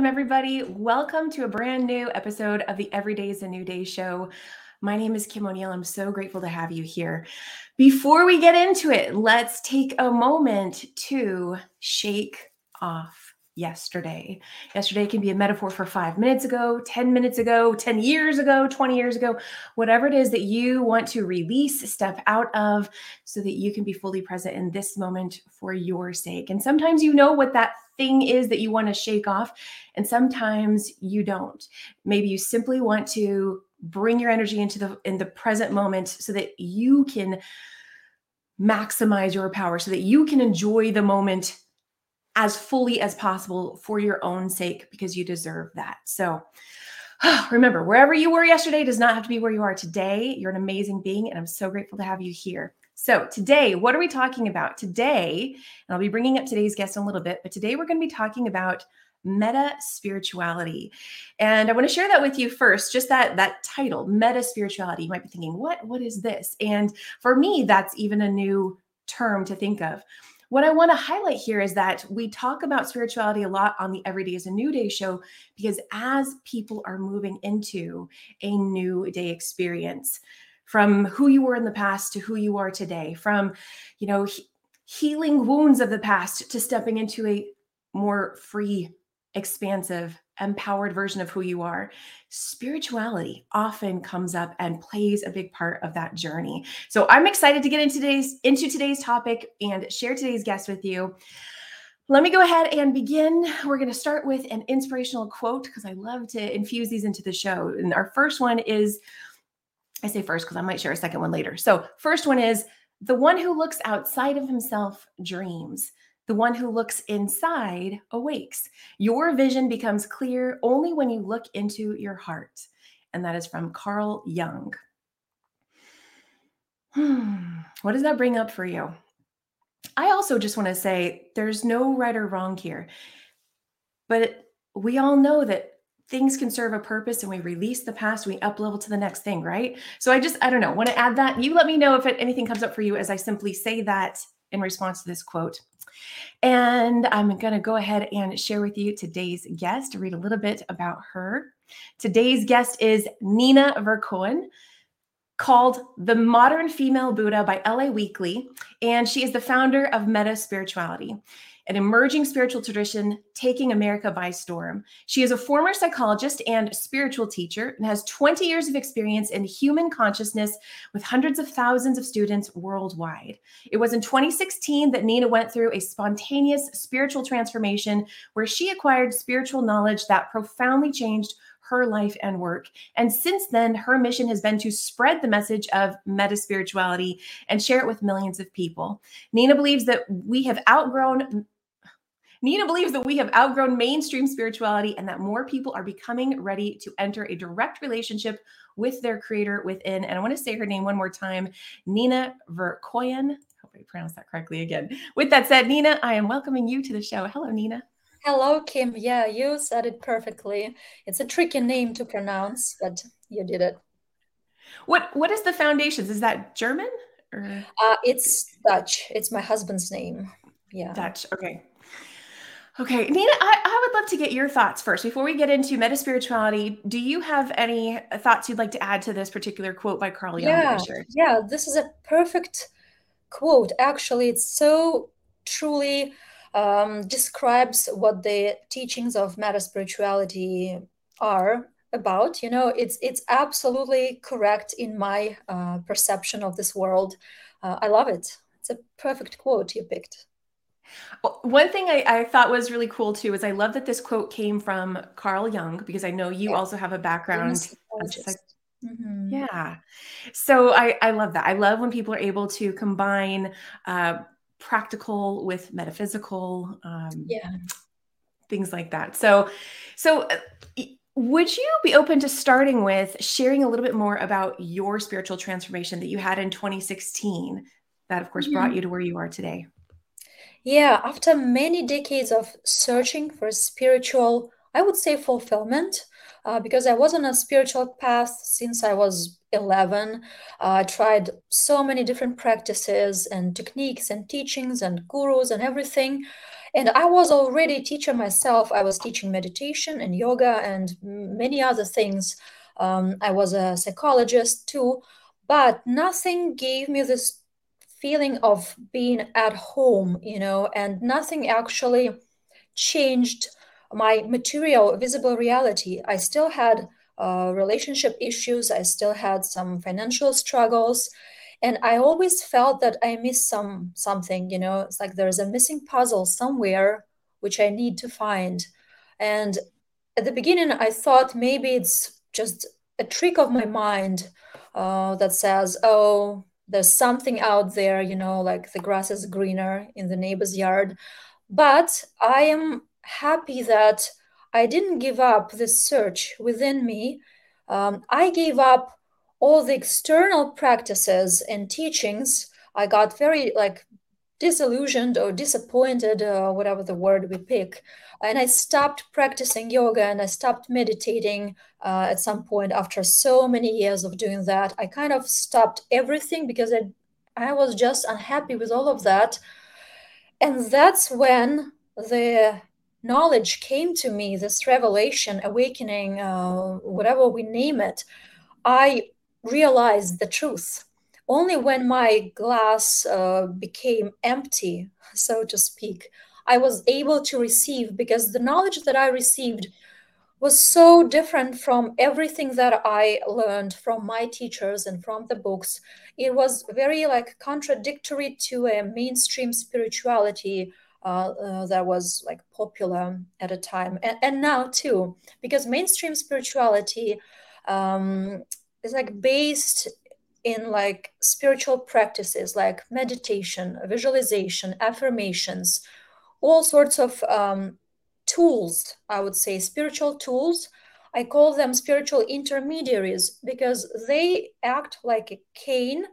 welcome everybody. Welcome to a brand new episode of the Every Day is a New Day show. My name is Kim O'Neill. I'm so grateful to have you here. Before we get into it, let's take a moment to shake off yesterday. Yesterday can be a metaphor for five minutes ago, 10 minutes ago, 10 years ago, 20 years ago, whatever it is that you want to release, step out of, so that you can be fully present in this moment for your sake. And sometimes you know what that thing is that you want to shake off, and sometimes you don't. Maybe you simply want to bring your energy into the in the present moment so that you can maximize your power so that you can enjoy the moment as fully as possible for your own sake because you deserve that. So remember, wherever you were yesterday does not have to be where you are today. You're an amazing being, and I'm so grateful to have you here. So, today, what are we talking about? Today, and I'll be bringing up today's guest in a little bit, but today we're going to be talking about meta spirituality and i want to share that with you first just that that title meta spirituality you might be thinking what what is this and for me that's even a new term to think of what I want to highlight here is that we talk about spirituality a lot on the Every Day is a New Day show because as people are moving into a new day experience, from who you were in the past to who you are today, from, you know, he- healing wounds of the past to stepping into a more free, expansive, empowered version of who you are, spirituality often comes up and plays a big part of that journey. So I'm excited to get into today's into today's topic and share today's guest with you. Let me go ahead and begin. We're going to start with an inspirational quote because I love to infuse these into the show. And our first one is I say first because I might share a second one later. So, first one is the one who looks outside of himself dreams. The one who looks inside awakes. Your vision becomes clear only when you look into your heart. And that is from Carl Jung. Hmm. What does that bring up for you? I also just want to say there's no right or wrong here. But we all know that things can serve a purpose and we release the past, we up level to the next thing, right? So I just, I don't know, want to add that. You let me know if it, anything comes up for you as I simply say that in response to this quote. And I'm going to go ahead and share with you today's guest, read a little bit about her. Today's guest is Nina Verkoeyen, called The Modern Female Buddha by LA Weekly, and she is the founder of Meta Spirituality an emerging spiritual tradition taking America by storm. She is a former psychologist and spiritual teacher and has 20 years of experience in human consciousness with hundreds of thousands of students worldwide. It was in 2016 that Nina went through a spontaneous spiritual transformation where she acquired spiritual knowledge that profoundly changed her life and work. And since then, her mission has been to spread the message of meta spirituality and share it with millions of people. Nina believes that we have outgrown Nina believes that we have outgrown mainstream spirituality and that more people are becoming ready to enter a direct relationship with their creator within. And I want to say her name one more time Nina Verkoeyen. Hope I pronounced that correctly again. With that said, Nina, I am welcoming you to the show. Hello, Nina. Hello, Kim. Yeah, you said it perfectly. It's a tricky name to pronounce, but you did it. What What is the foundations? Is that German? Or? Uh, it's Dutch. It's my husband's name. Yeah. Dutch. Okay. Okay, Nina, I, I, would love to get your thoughts first before we get into meta spirituality. Do you have any thoughts you'd like to add to this particular quote by Carl Jung? Yeah, yeah, this is a perfect quote. Actually, it's so truly um, describes what the teachings of meta spirituality are about. You know, it's it's absolutely correct in my uh, perception of this world. Uh, I love it. It's a perfect quote you picked. One thing I, I, thought was really cool too is I love that this quote came from Carl Jung because I know you yeah. also have a background. Mm-hmm. Yeah. So I, I love that. I love when people are able to combine uh, practical with metaphysical. Um, yeah. Things like that. So, so uh, would you be open to starting with sharing a little bit more about your spiritual transformation that you had in 2016 that of course mm-hmm. brought you to where you are today? Yeah, after many decades of searching for spiritual, I would say fulfillment, uh, because I was on a spiritual path since I was 11. Uh, I tried so many different practices and techniques and teachings and gurus and everything. And I was already a teacher myself. I was teaching meditation and yoga and many other things. Um, I was a psychologist too, but nothing gave me this feeling of being at home, you know, and nothing actually changed my material, visible reality. I still had uh, relationship issues, I still had some financial struggles. And I always felt that I missed some something, you know, it's like there's a missing puzzle somewhere which I need to find. And at the beginning, I thought maybe it's just a trick of my mind uh, that says, oh, there's something out there, you know, like the grass is greener in the neighbor's yard. But I am happy that I didn't give up the search within me. Um, I gave up all the external practices and teachings. I got very like disillusioned or disappointed, uh, whatever the word we pick. And I stopped practicing yoga and I stopped meditating uh, at some point after so many years of doing that. I kind of stopped everything because I, I was just unhappy with all of that. And that's when the knowledge came to me, this revelation, awakening, uh, whatever we name it. I realized the truth only when my glass uh, became empty, so to speak, I was able to receive because the knowledge that I received was so different from everything that I learned from my teachers and from the books. It was very like contradictory to a mainstream spirituality uh, uh, that was like popular at a time, and, and now too, because mainstream spirituality um, is like based in like spiritual practices like meditation, visualization, affirmations, all sorts of um, tools, I would say, spiritual tools. I call them spiritual intermediaries because they act like a cane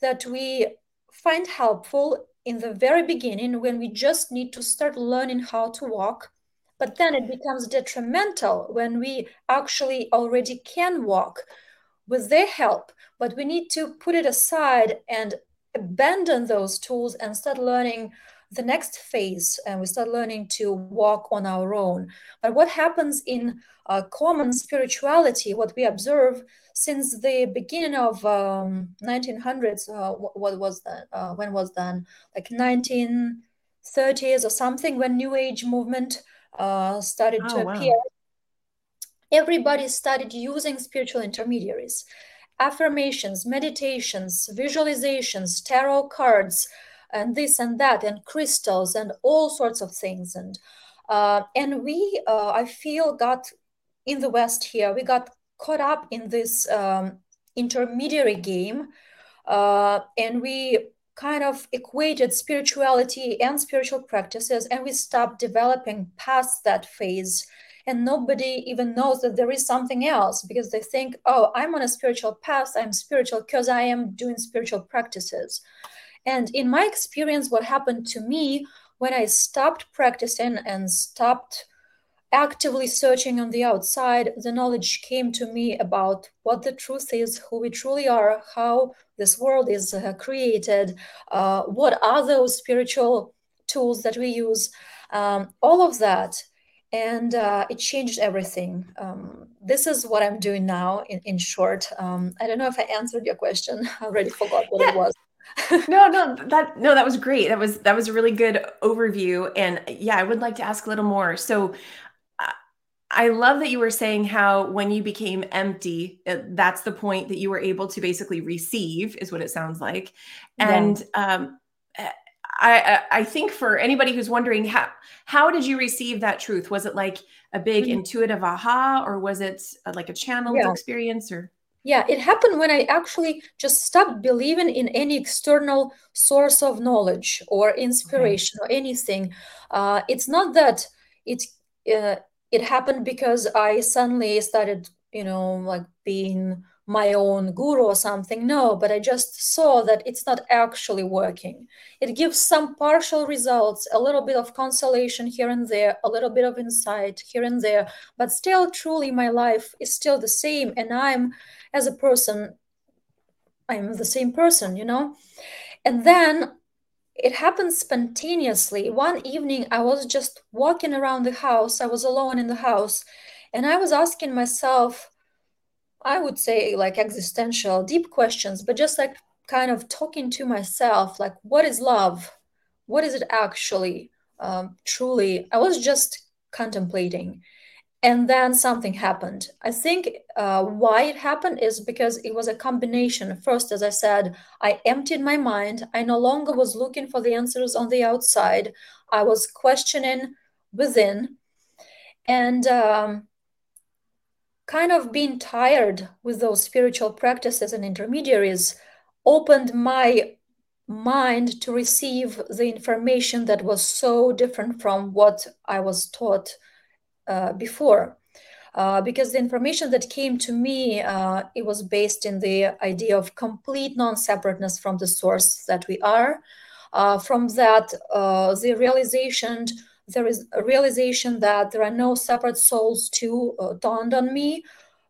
that we find helpful in the very beginning when we just need to start learning how to walk. But then it becomes detrimental when we actually already can walk with their help but we need to put it aside and abandon those tools and start learning the next phase and we start learning to walk on our own. But what happens in uh, common spirituality what we observe since the beginning of um, 1900s uh, what, was that uh, when was that? Like 1930s or something when new age movement uh, started oh, to wow. appear. Everybody started using spiritual intermediaries. Affirmations, meditations, visualizations, tarot cards, and this and that, and crystals, and all sorts of things. And uh, and we, uh, I feel, got in the West here. We got caught up in this um, intermediary game, uh, and we kind of equated spirituality and spiritual practices, and we stopped developing past that phase and nobody even knows that there is something else because they think oh i'm on a spiritual path i'm spiritual because i am doing spiritual practices and in my experience what happened to me when i stopped practicing and stopped actively searching on the outside the knowledge came to me about what the truth is who we truly are how this world is uh, created uh, what are those spiritual tools that we use um, all of that and uh, it changed everything. Um, this is what I'm doing now. In, in short, um, I don't know if I answered your question. I already forgot what yeah. it was. no, no, that no, that was great. That was that was a really good overview. And yeah, I would like to ask a little more. So, uh, I love that you were saying how when you became empty, uh, that's the point that you were able to basically receive, is what it sounds like. And yeah. um, I, I think for anybody who's wondering how how did you receive that truth? Was it like a big mm-hmm. intuitive aha, or was it uh, like a channeled yeah. experience, or? Yeah, it happened when I actually just stopped believing in any external source of knowledge or inspiration okay. or anything. Uh, it's not that it uh, it happened because I suddenly started, you know, like being my own guru or something. No, but I just saw that it's not actually working. It gives some partial results, a little bit of consolation here and there, a little bit of insight here and there, but still, truly, my life is still the same. And I'm, as a person, I'm the same person, you know? And then it happened spontaneously. One evening, I was just walking around the house. I was alone in the house, and I was asking myself, I would say like existential, deep questions, but just like kind of talking to myself, like, what is love? What is it actually? Um, truly, I was just contemplating. And then something happened. I think uh, why it happened is because it was a combination. First as i said i emptied my mind. I no longer was looking for the answers on the outside. I was questioning within. And um, kind of being tired with those spiritual practices and intermediaries opened my mind to receive the information that was so different from what i was taught uh, before. Uh, because the information that came to me, uh, it was based in the idea of complete non-separateness from the source that we are. Uh, from that, uh, the realization, there is a realization that there are no separate souls too dawned on me.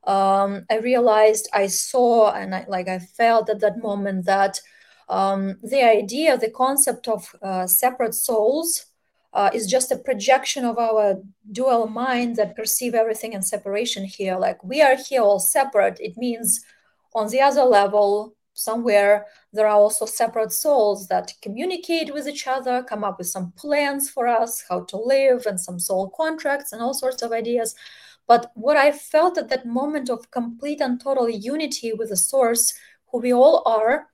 Um, I realized, I saw, and I, like I felt at that moment that um, the idea, the concept of separate souls uh, is just a projection of our dual mind that perceive everything in separation here. Like we are here all separate. It means on the other level, somewhere, there are also separate souls that communicate with each other, come up with some plans for us, how to live, and some soul contracts and all sorts of ideas. But what I felt at that moment of complete and total unity with the source, who we all are,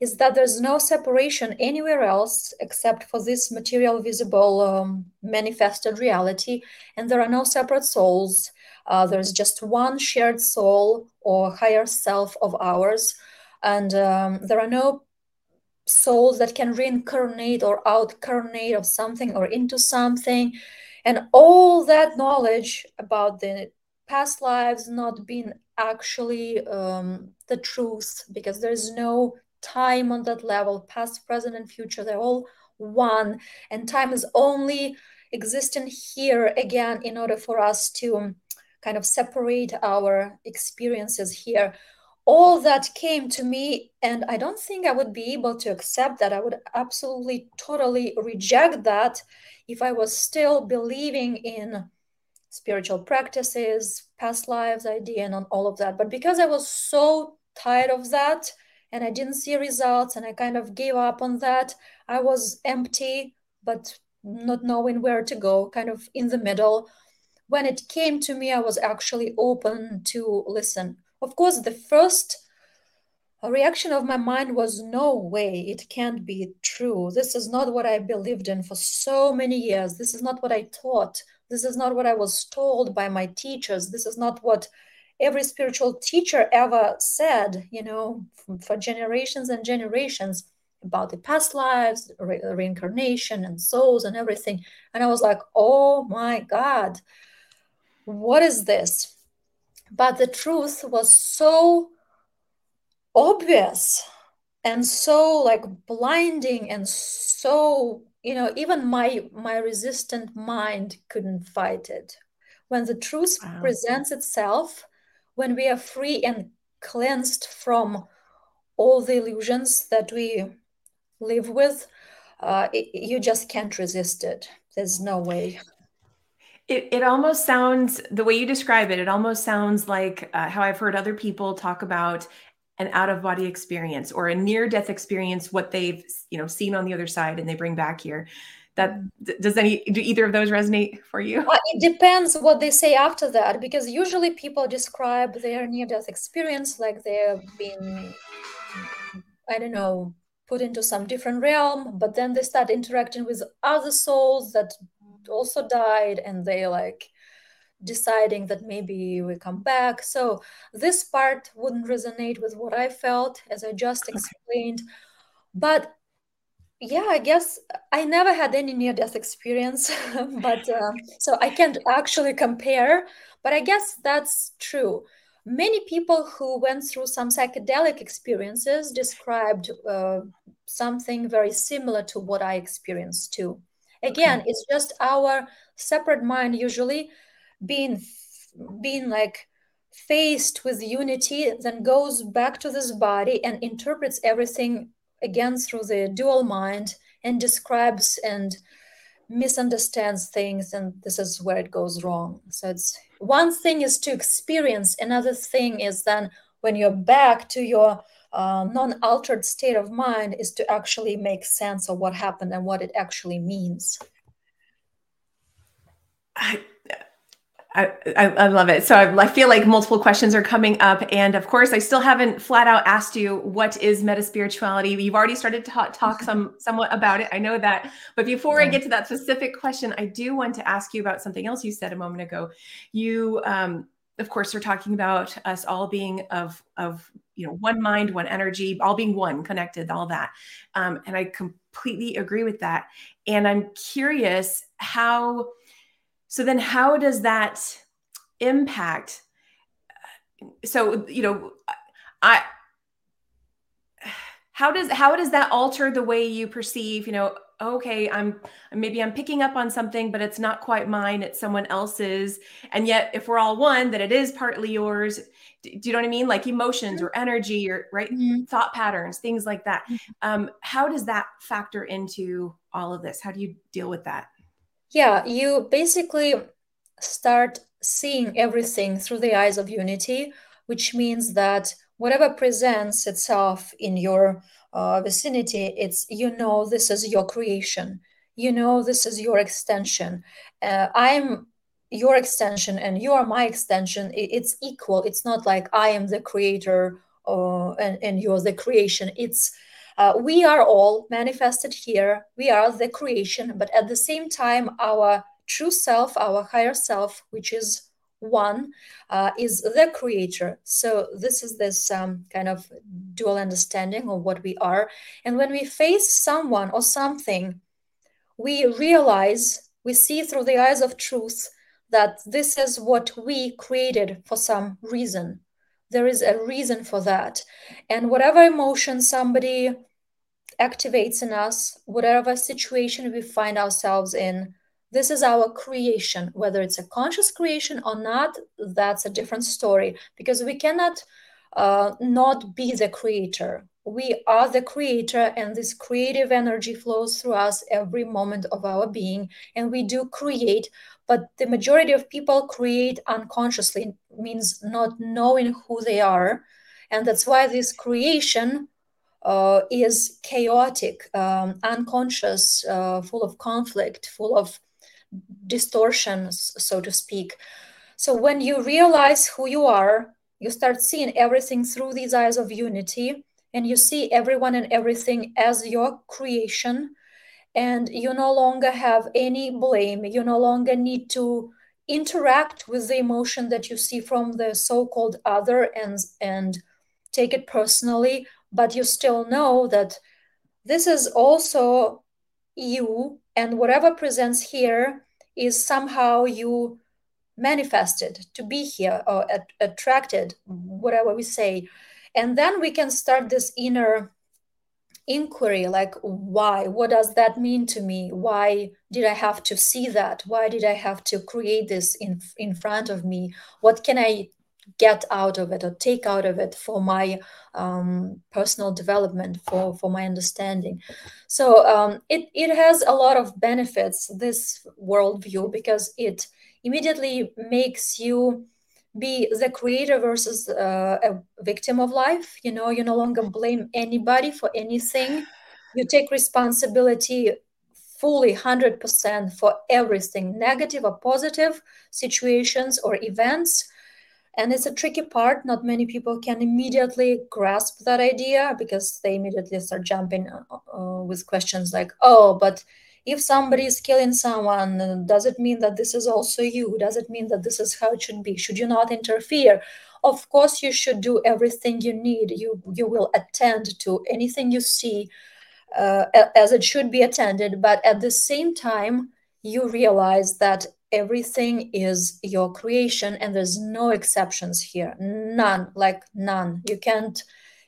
is that there's no separation anywhere else except for this material, visible, um, manifested reality, and there are no separate souls. Uh, there's just one shared soul or higher self of ours, and um, there are no souls that can reincarnate or outcarnate of something or into something. And all that knowledge about the past lives not being actually um, the truth because there's no time on that level, past, present, and future, they're all one. And time is only existing here again in order for us to um, kind of separate our experiences here. All that came to me, and I don't think I would be able to accept that. I would absolutely, totally reject that if I was still believing in spiritual practices, past lives idea, and all of that. But because I was so tired of that, and I didn't see results and I kind of gave up on that. I was empty, but not knowing where to go, kind of in the middle. When it came to me, I was actually open to listen. Of course, the first reaction of my mind was no way, it can't be true. This is not what I believed in for so many years. This is not what I taught. This is not what I was told by my teachers. This is not what every spiritual teacher ever said, you know, for generations and generations about the past lives, re- reincarnation, and souls, and everything. And I was like, oh my God, what is this? But the truth was so obvious and so like blinding and so you know even my my resistant mind couldn't fight it when the truth wow. presents itself when we are free and cleansed from all the illusions that we live with, uh, it, you just can't resist it. There's no way. It, it almost sounds the way you describe it it almost sounds like uh, how i've heard other people talk about an out of body experience or a near death experience what they've you know seen on the other side and they bring back here. That does any do either of those resonate for you? Well, it depends what they say after that because usually people describe their near death experience like they've been i don't know put into some different realm but then they start interacting with other souls that also died and they like deciding that maybe we come back. So this part wouldn't resonate with what i felt as i just explained. Okay. but yeah i guess i never had any near death experience but um, so i can't actually compare but i guess that's true. Many people who went through some psychedelic experiences described uh, something very similar to what i experienced too again okay. it's just our separate mind usually being being like faced with unity then goes back to this body and interprets everything again through the dual mind and describes and misunderstands things and this is where it goes wrong so it's one thing is to experience another thing is then when you're back to your uh, non-altered state of mind is to actually make sense of what happened and what it actually means I, I, I, love it. So I, I, feel like multiple questions are coming up. And of course, I still haven't flat out asked you what is meta spirituality. You've already started to talk, talk some somewhat about it. I know that. But before. I get to that specific question, I do want to ask you about something else you said a moment ago. You, um, of course, are talking about us all being of, of you know, one mind, one energy, all being one, connected, all that. Um, and I completely agree with that. And I'm curious how so then how does that impact? So, you know, I how does how does that alter the way you perceive, you know, okay, I'm maybe I'm picking up on something, but it's not quite mine, it's someone else's. And yet if we're all one, that it is partly yours. Do, you know what I mean? Like emotions or energy or right mm-hmm. thought patterns, things like that. Mm-hmm. Um, how does that factor into all of this? How do you deal with that? Yeah, you basically start seeing everything through the eyes of unity, which means that whatever presents itself in your uh, vicinity, it's you know this is your creation. You know this is your extension. Uh, I'm your extension and you are my extension. It's equal. It's not like I am the creator uh, and, and you're the creation. It's uh, we are all manifested here. We are the creation, but at the same time, our true self, our higher self, which is one, uh, is the creator. So this is this um, kind of dual understanding of what we are. And when we face someone or something, we realize, we see through the eyes of truth that this is what we created for some reason. There is a reason for that. And whatever emotion somebody activates in us whatever situation we find ourselves in. This is our creation, whether it's a conscious creation or not, that's a different story because we cannot uh, not be the creator. We are the creator, and this creative energy flows through us every moment of our being, and we do create. But the majority of people create unconsciously, means not knowing who they are. And that's why this creation uh, is chaotic, um, unconscious, uh, full of conflict, full of distortions, so to speak. So when you realize who you are, you start seeing everything through these eyes of unity, and you see everyone and everything as your creation. And you no longer have any blame. You no longer need to interact with the emotion that you see from the so-called other and and take it personally but you still know that this is also you and whatever presents here is somehow you manifested to be here or attracted whatever we say and then we can start this inner inquiry like why? What does that mean to me? Why did i have to see that? Why did i have to create this in in front of me? What can i get out of it or take out of it for my um, personal development, for, for my understanding. So um, it, it has a lot of benefits, this worldview, because it immediately makes you be the creator versus uh, a victim of life. You know, you no longer blame anybody for anything. You take responsibility fully 100% for everything, negative or positive situations or events and it's a tricky part not many people can immediately grasp that idea because they immediately start jumping uh, uh, with questions like oh but if somebody is killing someone does it mean that this is also you? Does it mean that this is how it should be? Should you not interfere? Of course you should do everything you need. You you will attend to anything you see uh, as it should be attended. But at the same time you realize that everything is your creation and there's no exceptions here. None like none. You can't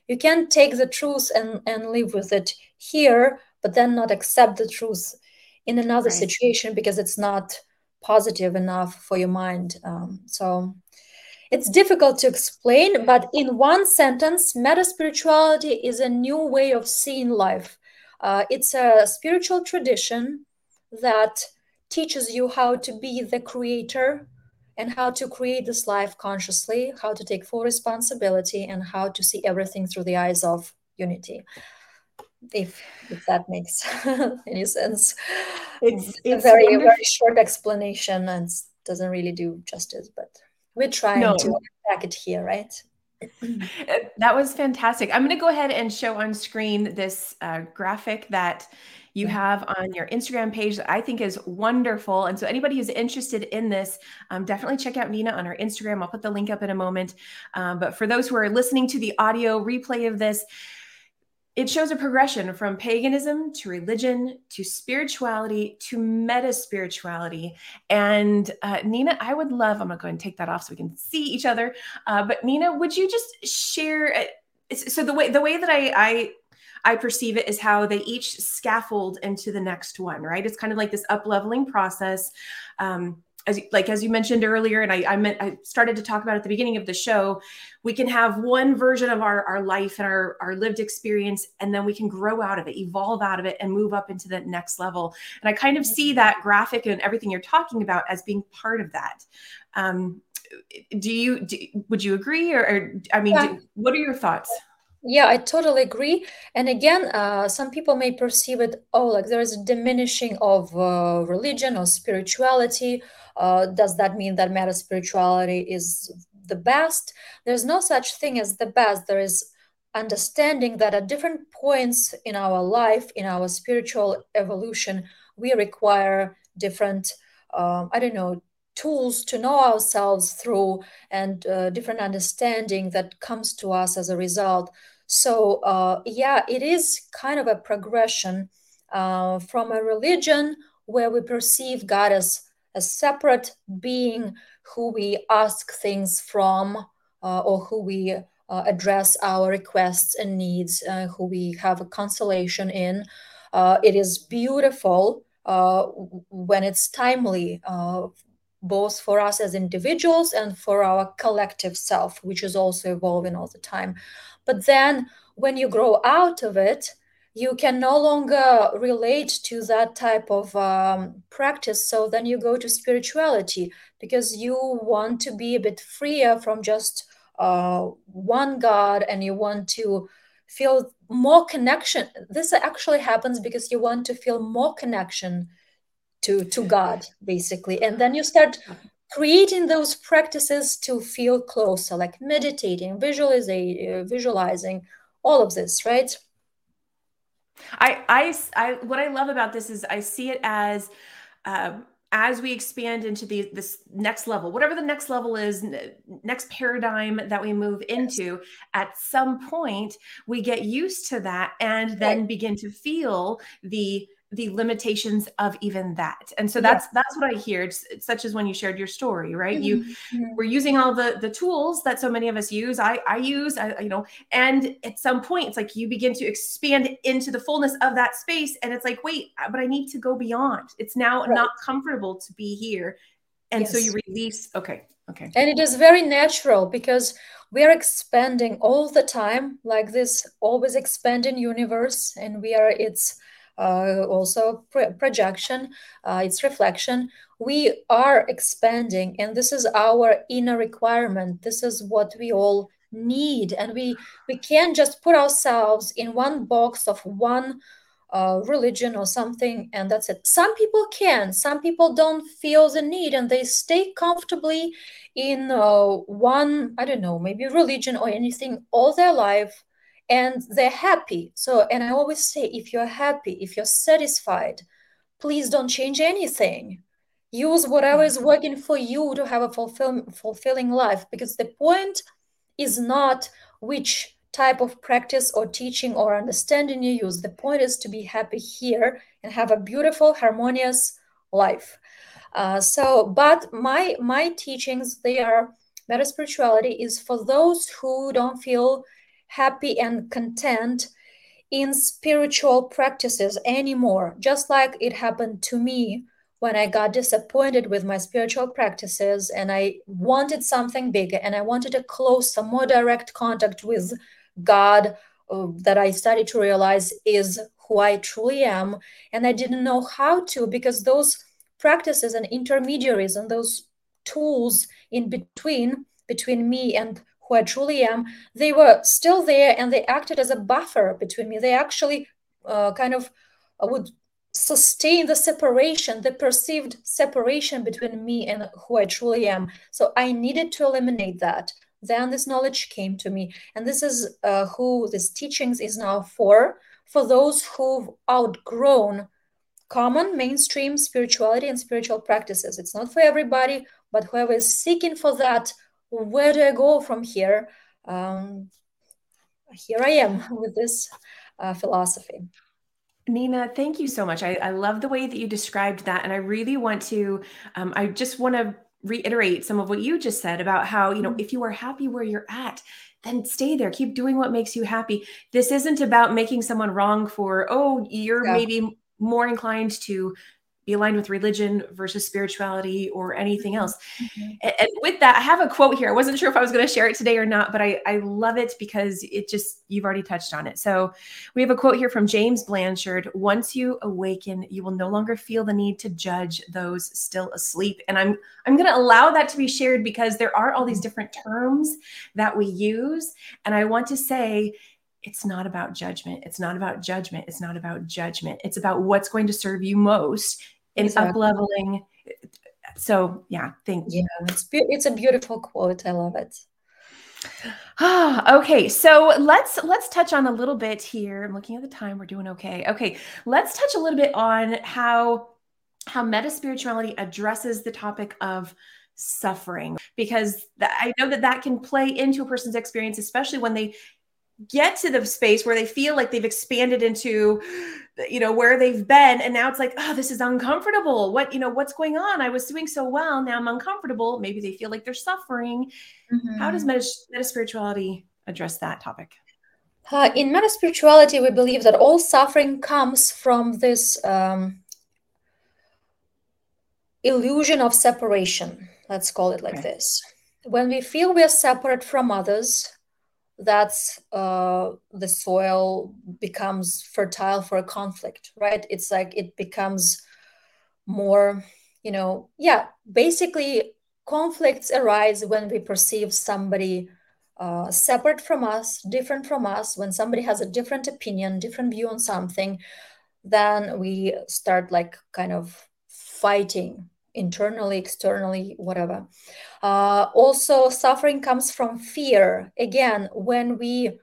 you can't take the truth and and live with it here but then not accept the truth in another right. situation because it's not positive enough for your mind um, so it's difficult to explain but in one sentence meta spirituality is a new way of seeing life Uh, it's a spiritual tradition that teaches you how to be the creator and how to create this life consciously, how to take full responsibility, and how to see everything through the eyes of unity. If if that makes any sense, it's, it's a very wonderful. very short explanation and doesn't really do justice, but we're trying no. to pack it here, right? that was fantastic. I'm going to go ahead and show on screen this uh, graphic that you have on your Instagram page that I think is wonderful. And so, anybody who's interested in this, um, definitely check out Nina on her Instagram. I'll put the link up in a moment. Um, but for those who are listening to the audio replay of this, it shows a progression from paganism to religion to spirituality to meta spirituality. And uh, Nina, I would love, I'm going to go and take that off so we can see each other. Uh, but Nina, would you just share? Uh, so the way the way that I, I I perceive it is how they each scaffold into the next one, right? It's kind of like this up leveling process. Um, as like as you mentioned earlier, and I, I meant I started to talk about at the beginning of the show, we can have one version of our, our life and our, our lived experience, and then we can grow out of it, evolve out of it, and move up into the next level. And I kind of see that graphic and everything you're talking about as being part of that. Um, do you do, would you agree, or, or I mean, yeah. do, what are your thoughts? Yeah, I totally agree. And again, uh, some people may perceive it, oh, like there is a diminishing of uh, religion or spirituality. Uh, does that mean that meta spirituality is the best? There's no such thing as the best. There is understanding that at different points in our life, in our spiritual evolution, we require different, um, I don't know, tools to know ourselves through and uh, different understanding that comes to us as a result. So, uh, yeah, it is kind of a progression uh, from a religion where we perceive God as a separate being who we ask things from uh, or who we uh, address our requests and needs, uh, who we have a consolation in. Uh, it is beautiful when it's timely both for us as individuals and for our collective self, which is also evolving all the time. But then when you grow out of it, you can no longer relate to that type of um, practice. So then you go to spirituality because you want to be a bit freer from just uh, one God and you want to feel more connection. This actually happens because you want to feel more connection to, to God, basically. And then you start creating those practices to feel closer, like meditating, visualizing, uh, visualizing, all of this, right? I, I, I, what I love about this is I see it as, um, as we expand into the this next level, whatever the next level is, next paradigm that we move into, at some point we get used to that and then right. begin to feel the the limitations of even that and so that's that's what i hear it's, it's, such as when you shared your story right mm-hmm. you mm-hmm. we're using all the the tools that so many of us use i i use I, you know and at some point it's like you begin to expand into the fullness of that space and it's like wait but i need to go beyond it's now right. not comfortable to be here and yes. so you release okay okay and it is very natural because we are expanding all the time like this always expanding universe and we are it's uh, also projection, uh, it's reflection. We are expanding, and this is our inner requirement. This is what we all need, and we we can't just put ourselves in one box of one uh, religion or something, and that's it. Some people can. Some people don't feel the need, and they stay comfortably in uh, one. I don't know, maybe religion or anything all their life and they're happy. So, and I always say, if you're happy, if you're satisfied, please don't change anything. Use whatever is working for you to have a fulfill, fulfilling life because the point is not which type of practice or teaching or understanding you use. The point is to be happy here and have a beautiful, harmonious life. Uh, so, but my my teachings, they are meta spirituality is for those who don't feel happy and content in spiritual practices anymore, just like it happened to me when I got disappointed with my spiritual practices and I wanted something bigger and I wanted a closer, more direct contact with God uh, that I started to realize is who I truly am. And I didn't know how to because those practices and intermediaries and those tools in between, between me and who I truly am, they were still there and they acted as a buffer between me. They actually uh, kind of uh, would sustain the separation, the perceived separation between me and who I truly am. So I needed to eliminate that. Then this knowledge came to me. And this is uh, who this teachings is now for, for those who've outgrown common mainstream spirituality and spiritual practices. It's not for everybody, but whoever is seeking for that, where do I go from here? Um, here I am with this uh, philosophy. Nina, thank you so much. I, I, love the way that you described that. And I really want to, um, I just want to reiterate some of what you just said about how, you know, mm-hmm. if you are happy where you're at, then stay there. Keep doing what makes you happy. This isn't about making someone wrong for, oh, you're yeah. maybe more inclined to be aligned with religion versus spirituality or anything else. Mm-hmm. And, and, with that, I have a quote here. I wasn't sure if I was going to share it today or not, but I, I love it because it just, you've already touched on it. So we have a quote here from James Blanchard Once you awaken, you will no longer feel the need to judge those still asleep. And I'm, I'm going to allow that to be shared because there are all these mm-hmm. different terms that we use. And I want to say, it's not about judgment. It's not about judgment. It's not about judgment. It's about what's going to serve you most in exactly. up leveling. So yeah, thank you. Yeah, it's be- it's a beautiful quote. I love it. okay, so let's let's touch on a little bit here. I'm looking at the time. We're doing okay. Okay, let's touch a little bit on how how meta spirituality addresses the topic of suffering because th- I know that that can play into a person's experience, especially when they get to the space where they feel like they've expanded into you know where they've been and now it's like oh this is uncomfortable. What you know what's going on? I was doing so well. Now i'm uncomfortable. Maybe they feel like they're suffering. Mm-hmm. how does meta, meta spirituality address that topic? Uh, in meta spirituality we believe that all suffering comes from this um, illusion of separation. Let's call it like okay. this. When we feel we are separate from others that's uh, the soil becomes fertile for a conflict, right? It's like it becomes more, you know, yeah, basically conflicts arise when we perceive somebody uh, separate from us, different from us, when somebody has a different opinion, different view on something, then we start like kind of fighting internally, externally, whatever. Uh, also, suffering comes from fear. Again, when we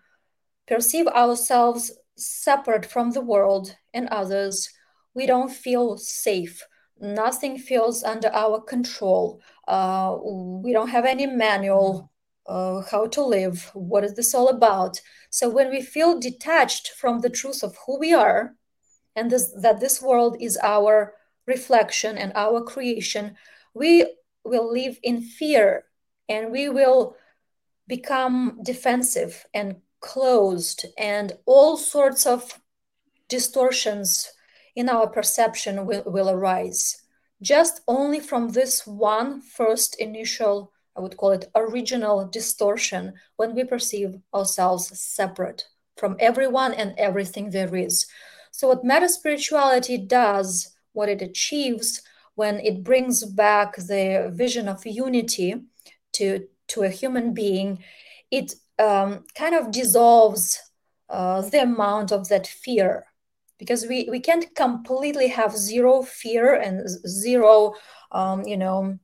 perceive ourselves separate from the world and others, we don't feel safe. Nothing feels under our control. Uh, we don't have any manual uh, how to live. What is this all about? So when we feel detached from the truth of who we are, and this, that this world is our reflection and our creation, we will live in fear and we will become defensive and closed, and all sorts of distortions in our perception will, will arise. Just only from this one first initial, I would call it original distortion, when we perceive ourselves separate from everyone and everything there is. So, what meta spirituality does what it achieves when it brings back the vision of unity to, to a human being, it um, kind of dissolves uh, the amount of that fear because we, we can't completely have zero fear and zero, um, you know,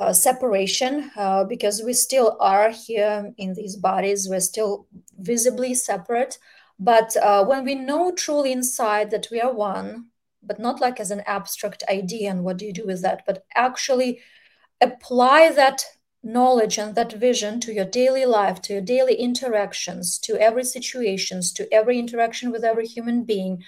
uh, separation uh, because we still are here in these bodies. We're still visibly separate. But uh, when we know truly inside that we are one, but not like as an abstract idea and what do you do with that, but actually apply that knowledge and that vision to your daily life, to your daily interactions, to every situations, to every interaction with every human being,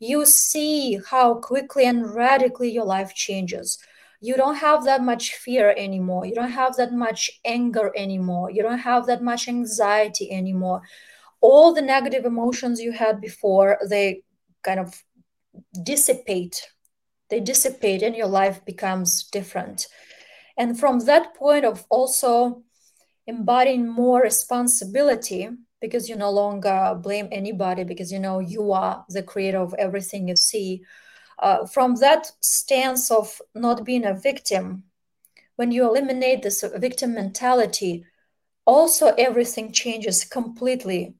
you see how quickly and radically your life changes. You don't have that much fear anymore. You don't have that much anger anymore. You don't have that much anxiety anymore. All the negative emotions you had before, they kind of dissipate they dissipate and your life becomes different and from that point of also embodying more responsibility because you no longer blame anybody because you know you are the creator of everything you see. Uh, from that stance of not being a victim, when you eliminate this victim mentality, also everything changes completely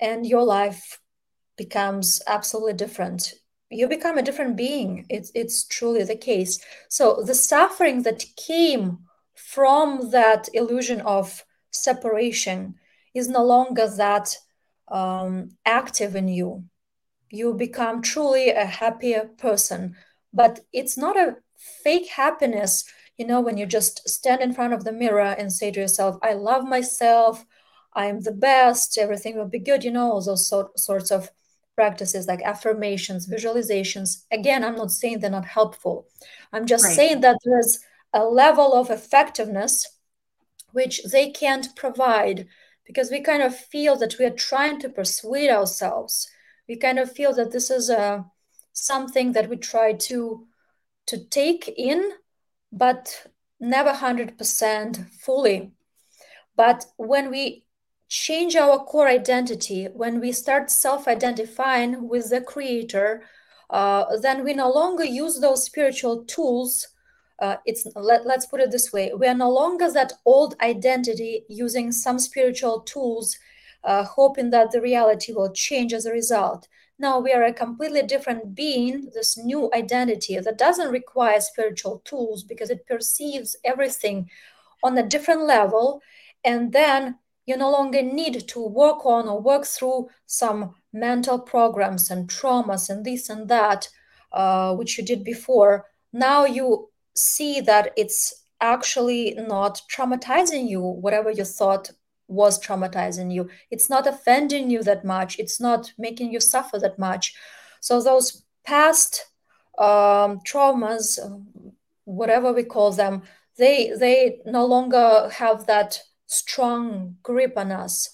and your life becomes absolutely different you become a different being. It's, it's truly the case. So the suffering that came from that illusion of separation is no longer that um, active in you. You become truly a happier person but it's not a fake happiness you know when you just stand in front of the mirror and say to yourself i love myself. I'm the best. Everything will be good you know all those sort, sorts of practices like affirmations visualizations again i'm not saying they're not helpful i'm just right. saying that there's a level of effectiveness which they can't provide because we kind of feel that we are trying to persuade ourselves we kind of feel that this is a uh, something that we try to to take in but never 100% fully. But when we change our core identity, when we start self identifying with the creator, uh, then we no longer use those spiritual tools. Uh, it's let, let's put it this way we are no longer that old identity using some spiritual tools uh, hoping that the reality will change as a result now we are a completely different being, this new identity that doesn't require spiritual tools because it perceives everything on a different level. And then you no longer need to work on or work through some mental programs and traumas and this and that, uh, which you did before. Now you see that it's actually not traumatizing you, whatever you thought was traumatizing you. It's not offending you that much. It's not making you suffer that much. So those past um, traumas whatever we call them they they no longer have that strong grip on us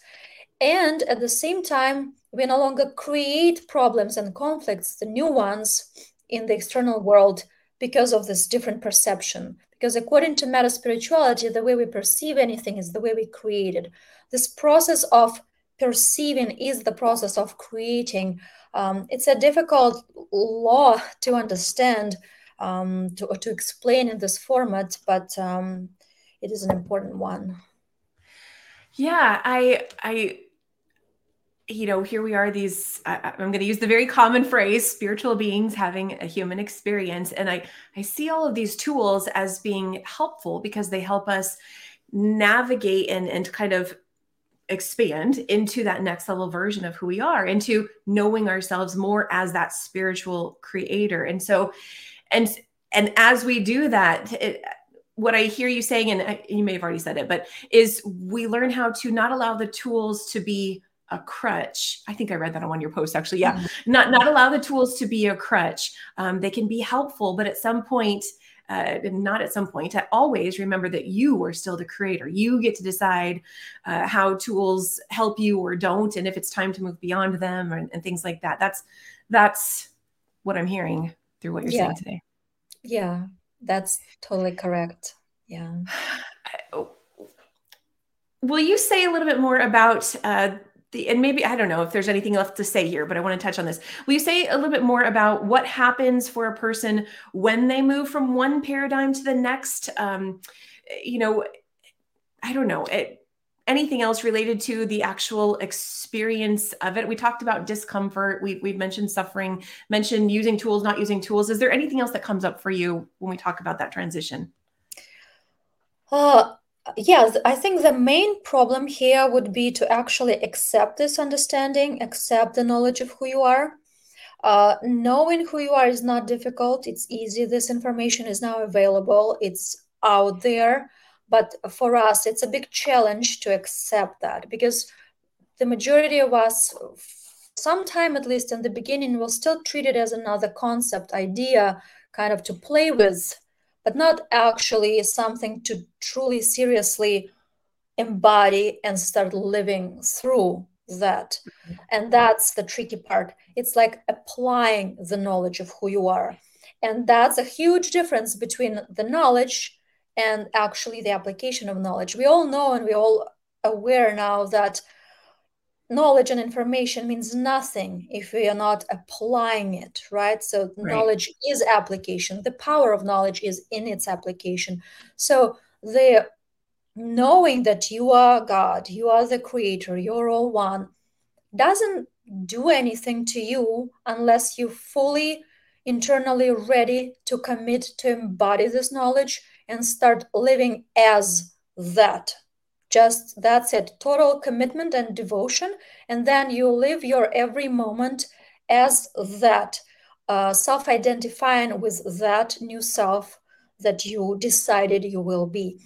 and at the same time we no longer create problems and conflicts the new ones in the external world because of this different perception because according to meta spirituality, the way we perceive anything is the way we create it. This process of perceiving is the process of creating. Um, it's a difficult law to understand, um, to, to explain in this format, but um, it is an important one. Yeah, I I you know, here we are, these, I, am going to use the very common phrase, spiritual beings having a human experience. And I, I see all of these tools as being helpful because they help us navigate and, and kind of expand into that next level version of who we are, into knowing ourselves more as that spiritual creator. And so, and, and as we do that, it, what I hear you saying, and you may have already said it, but is we learn how to not allow the tools to be a crutch. I think I read that on one of your posts actually. Yeah, mm-hmm. not not allow the tools to be a crutch. Um, they can be helpful, but at some point, uh, not at some point, I always remember that you are still the creator. You get to decide uh, how tools help you or don't, and if it's time to move beyond them and, and things like that. That's that's what I'm hearing through what you're yeah. saying today. Yeah, that's totally correct. Yeah. Will you say a little bit more about uh, the, and maybe I don't know if there's anything left to say here, but I want to touch on this. Will you say a little bit more about what happens for a person when they move from one paradigm to the next? Um, you know, I don't know. It, anything else related to the actual experience of it? We talked about discomfort. We, we've mentioned suffering, mentioned using tools, not using tools. Is there anything else that comes up for you when we talk about that transition? Uh, Yes, I think the main problem here would be to actually accept this understanding, accept the knowledge of who you are. Uh, knowing who you are is not difficult, it's easy. This information is now available, it's out there. But for us, it's a big challenge to accept that because the majority of us, sometime at least in the beginning, will still treat it as another concept, idea, kind of to play with but not actually something to truly seriously embody and start living through that. And that's the tricky part. It's like applying the knowledge of who you are. And that's a huge difference between the knowledge and actually the application of knowledge. We all know and we all aware now that knowledge and information means nothing if we are not applying it, right? So right. knowledge is application. The power of knowledge is in its application. So the knowing that you are God, you are the creator, you're all one, doesn't do anything to you unless you fully internally ready to commit to embody this knowledge and start living as that. Just that's it. Total commitment and devotion. And then you live your every moment as that uh, self-identifying with that new self that you decided you will be.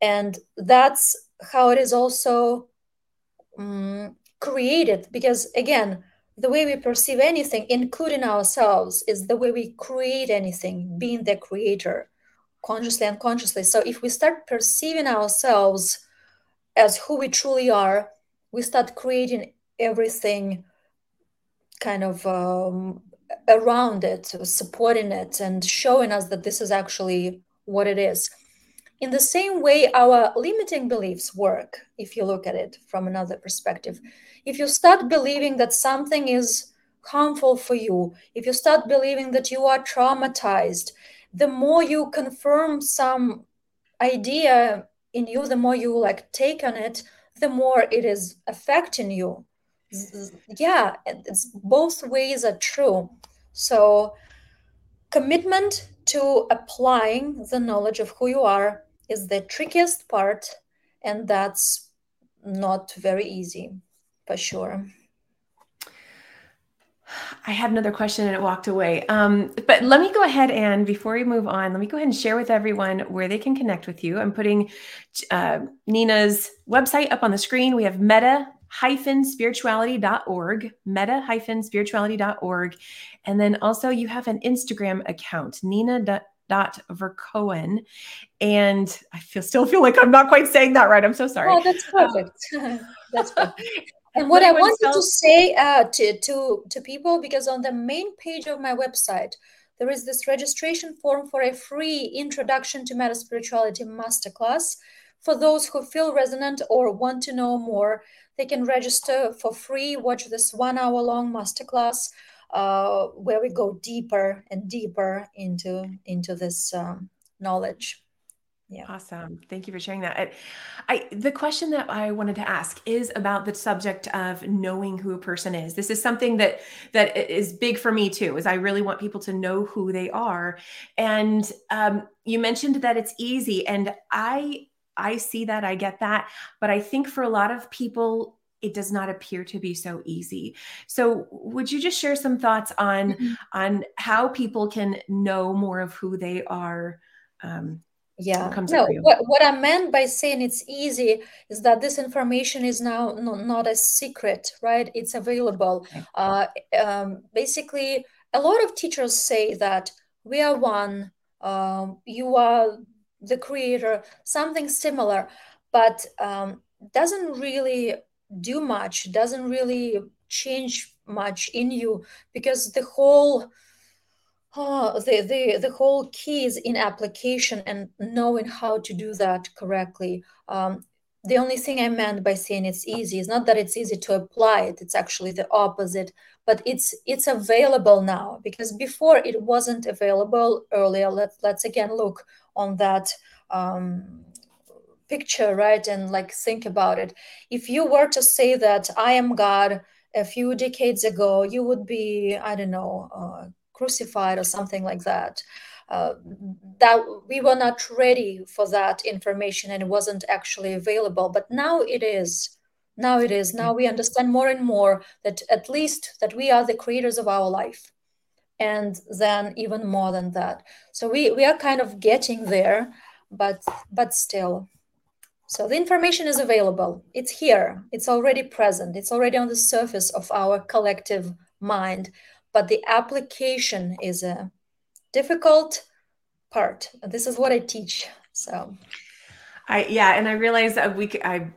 And that's how it is also um, created. Because again the way we perceive anything including ourselves is the way we create anything being the creator consciously and unconsciously so if we start perceiving ourselves as who we truly are, we start creating everything kind of um, around it, supporting it, and showing us that this is actually what it is. In the same way, our limiting beliefs work, if you look at it from another perspective. If you start believing that something is harmful for you, if you start believing that you are traumatized, the more you confirm some idea in you the more you like take on it the more it is affecting you. Yeah it's both ways are true. So commitment to applying the knowledge of who you are is the trickiest part and that's not very easy for sure I had another question and it walked away. Um, but let me go ahead and before we move on, let me go ahead and share with everyone where they can connect with you. I'm putting uh, Nina's website up on the screen. We have meta spirituality.org, meta spirituality.org. And then also you have an Instagram account, Nina dot Verkoeyen. And I feel still feel like I'm not quite saying that right. I'm so sorry. Oh, that's perfect. that's perfect. And what I wanted to say uh, to, to, to people, because on the main page of my website, there is this registration form for a free introduction to meta spirituality masterclass. For those who feel resonant or want to know more, they can register for free, watch this one hour long masterclass uh, where we go deeper and deeper into, into this um, knowledge. Yeah. Awesome. Thank you for sharing that. I, I, the question that I wanted to ask is about the subject of knowing who a person is. This is something that that is big for me too. Is I really want people to know who they are. And um, you mentioned that it's easy, and I I see that. I get that. But I think for a lot of people, it does not appear to be so easy. So would you just share some thoughts on mm-hmm. on how people can know more of who they are? Um, yeah. no what, what i meant by saying it's easy is that this information is now no, not a secret right? It's available. Okay. uh, um, basically a lot of teachers say that we are one um, you are the creator something similar but um, doesn't really do much doesn't really change much in you because the whole Oh, the, the, the whole key is in application and knowing how to do that correctly. Um, the only thing I meant by saying it's easy is not that it's easy to apply it. It's actually the opposite, but it's it's available now because before it wasn't available earlier. Let, let's again look on that um, picture, right? And like think about it. If you were to say that I am God a few decades ago, you would be, I don't know, uh, crucified or something like that. Uh, that we were not ready for that information and it wasn't actually available but now it is. Now it is. Now we understand more and more that at least that we are the creators of our life and then even more than that. So we we are kind of getting there but but still. So the information is available. It's here. It's already present. It's already on the surface of our collective mind but the application is a difficult part. This is what I teach. So, I yeah, and I realize that we I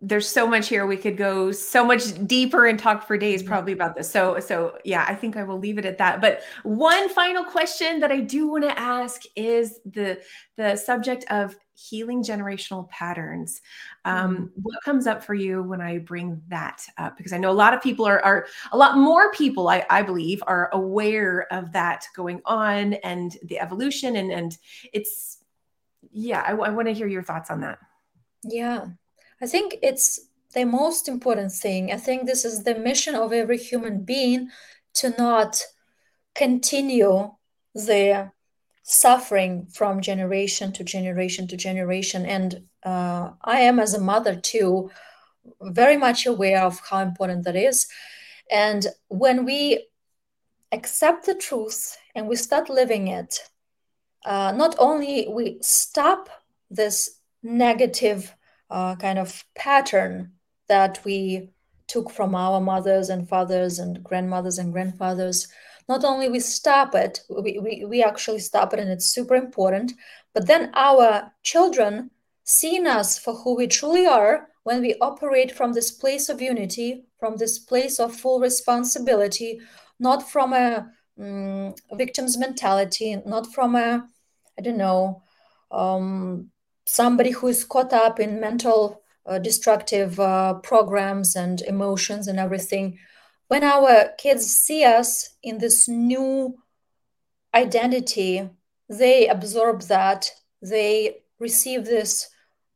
there's so much here we could go so much deeper and talk for days mm-hmm. probably about this so so yeah i think i will leave it at that but one final question that i do want to ask is the the subject of healing generational patterns um, mm. what comes up for you when i bring that up because i know a lot of people are, are a lot more people I, I believe are aware of that going on and the evolution and and it's yeah i, I want to hear your thoughts on that yeah I think it's the most important thing. I think this is the mission of every human being to not continue the suffering from generation to generation to generation. And uh, I am, as a mother, too, very much aware of how important that is. And when we accept the truth and we start living it, uh, not only we stop this negative uh, kind of pattern that we took from our mothers and fathers and grandmothers and grandfathers not only we stop it we, we, we actually stop it and it's super important but then our children seeing us for who we truly are when we operate from this place of unity from this place of full responsibility not from a um, victim's mentality not from a i don't know um, somebody who is caught up in mental uh, destructive uh, programs and emotions and everything when our kids see us in this new identity they absorb that. They receive this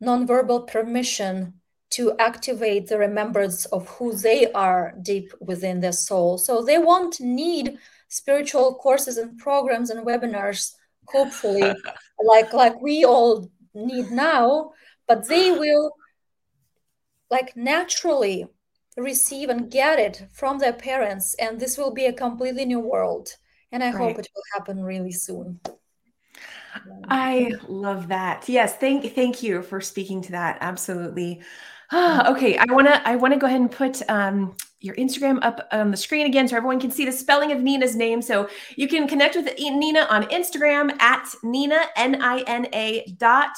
nonverbal permission to activate the remembrance of who they are deep within their soul. So they won't need spiritual courses and programs and webinars hopefully like like we all need now but they will like naturally receive and get it from their parents and this will be a completely new world. And i right. hope it will happen really soon. I love that. Yes thank thank you for speaking to that. Absolutely. Okay i want to i want to go ahead and put um your Instagram up on the screen again so everyone can see the spelling of Nina's name. So you can connect with Nina on Instagram at Nina, N I N A dot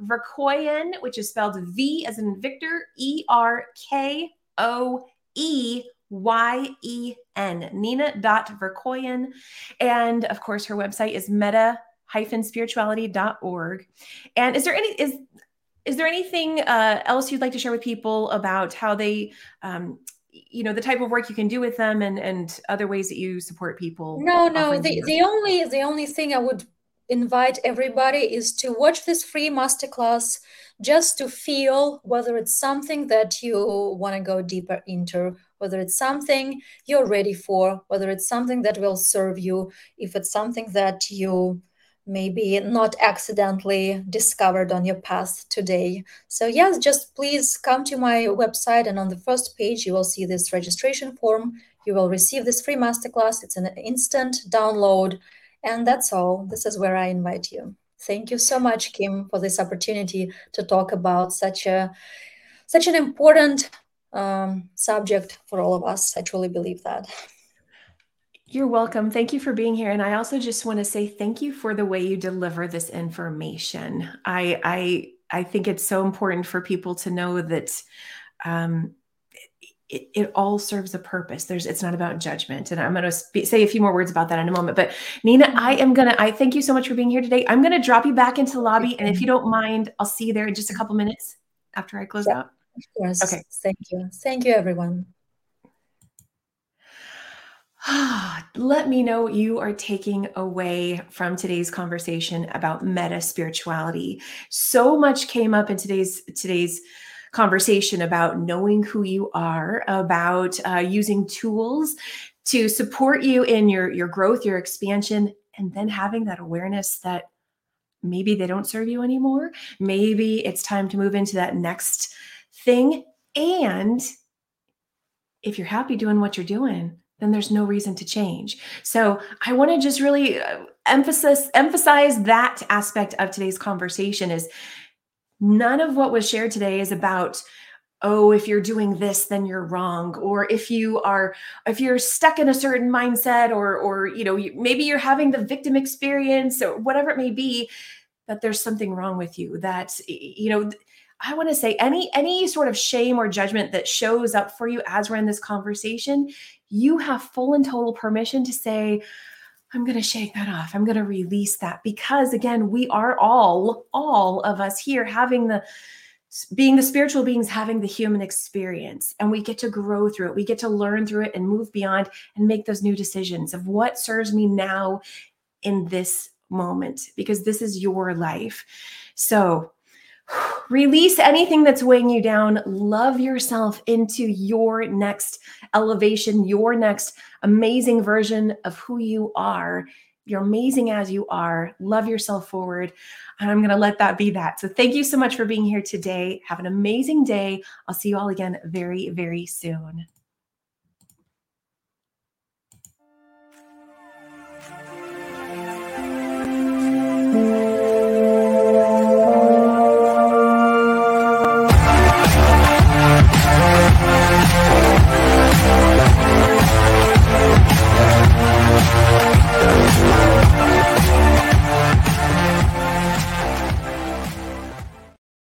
Verkoeyen, which is spelled V as in Victor, E R K O E Y E N. Nina dot Verkoeyen. And of course, her website is meta spirituality.org. And is there any, is, is there anything uh, else you'd like to share with people about how they um, you know the type of work you can do with them and and other ways that you support people no no the, the only the only thing i would invite everybody is to watch this free masterclass just to feel whether it's something that you want to go deeper into whether it's something you're ready for whether it's something that will serve you if it's something that you maybe not accidentally discovered on your path today. So, yes, just please come to my website, and on the first page, you will see this registration form. You will receive this free masterclass. It's an instant download. And that's all. This is where I invite you. Thank you so much, Kim, for this opportunity to talk about such a such an important um, subject for all of us. I truly believe that. You're welcome. Thank you for being here. And I also just want to say thank you for the way you deliver this information. I I I think it's so important for people to know that um, it, it, all serves a purpose. There's it's not about judgment. And I'm going to sp- say a few more words about that in a moment. But Nina, mm-hmm. I am going to I thank you so much for being here today. I'm going to drop you back into the lobby, and if you don't mind, I'll see you there in just a couple minutes after I close yeah, out. Of course. Okay. Thank you. Thank you, everyone. Let me know what you are taking away from today's conversation about meta spirituality. So much came up in today's today's conversation about knowing who you are, about uh, using tools to support you in your your growth, your expansion, and then having that awareness that maybe they don't serve you anymore. Maybe it's time to move into that next thing. And if you're happy doing what you're doing, then there's no reason to change. So I want to just really uh, emphasize emphasize that aspect of today's conversation is none of what was shared today is about oh if you're doing this then you're wrong or if you are if you're stuck in a certain mindset or or you know maybe you're having the victim experience or whatever it may be that there's something wrong with you that you know I want to say any any sort of shame or judgment that shows up for you as we're in this conversation, you have full and total permission to say, I'm going to shake that off. I'm going to release that because again, we are all all of us here having the being the spiritual beings having the human experience and we get to grow through it we get to learn through it and move beyond and make those new decisions of what serves me now in this moment because this is your life so release anything that's weighing you down love yourself into your next elevation your next amazing version of who you are you're amazing as you are. Love yourself forward. And I'm going to let that be that. So thank you so much for being here today. Have an amazing day. I'll see you all again very, very soon.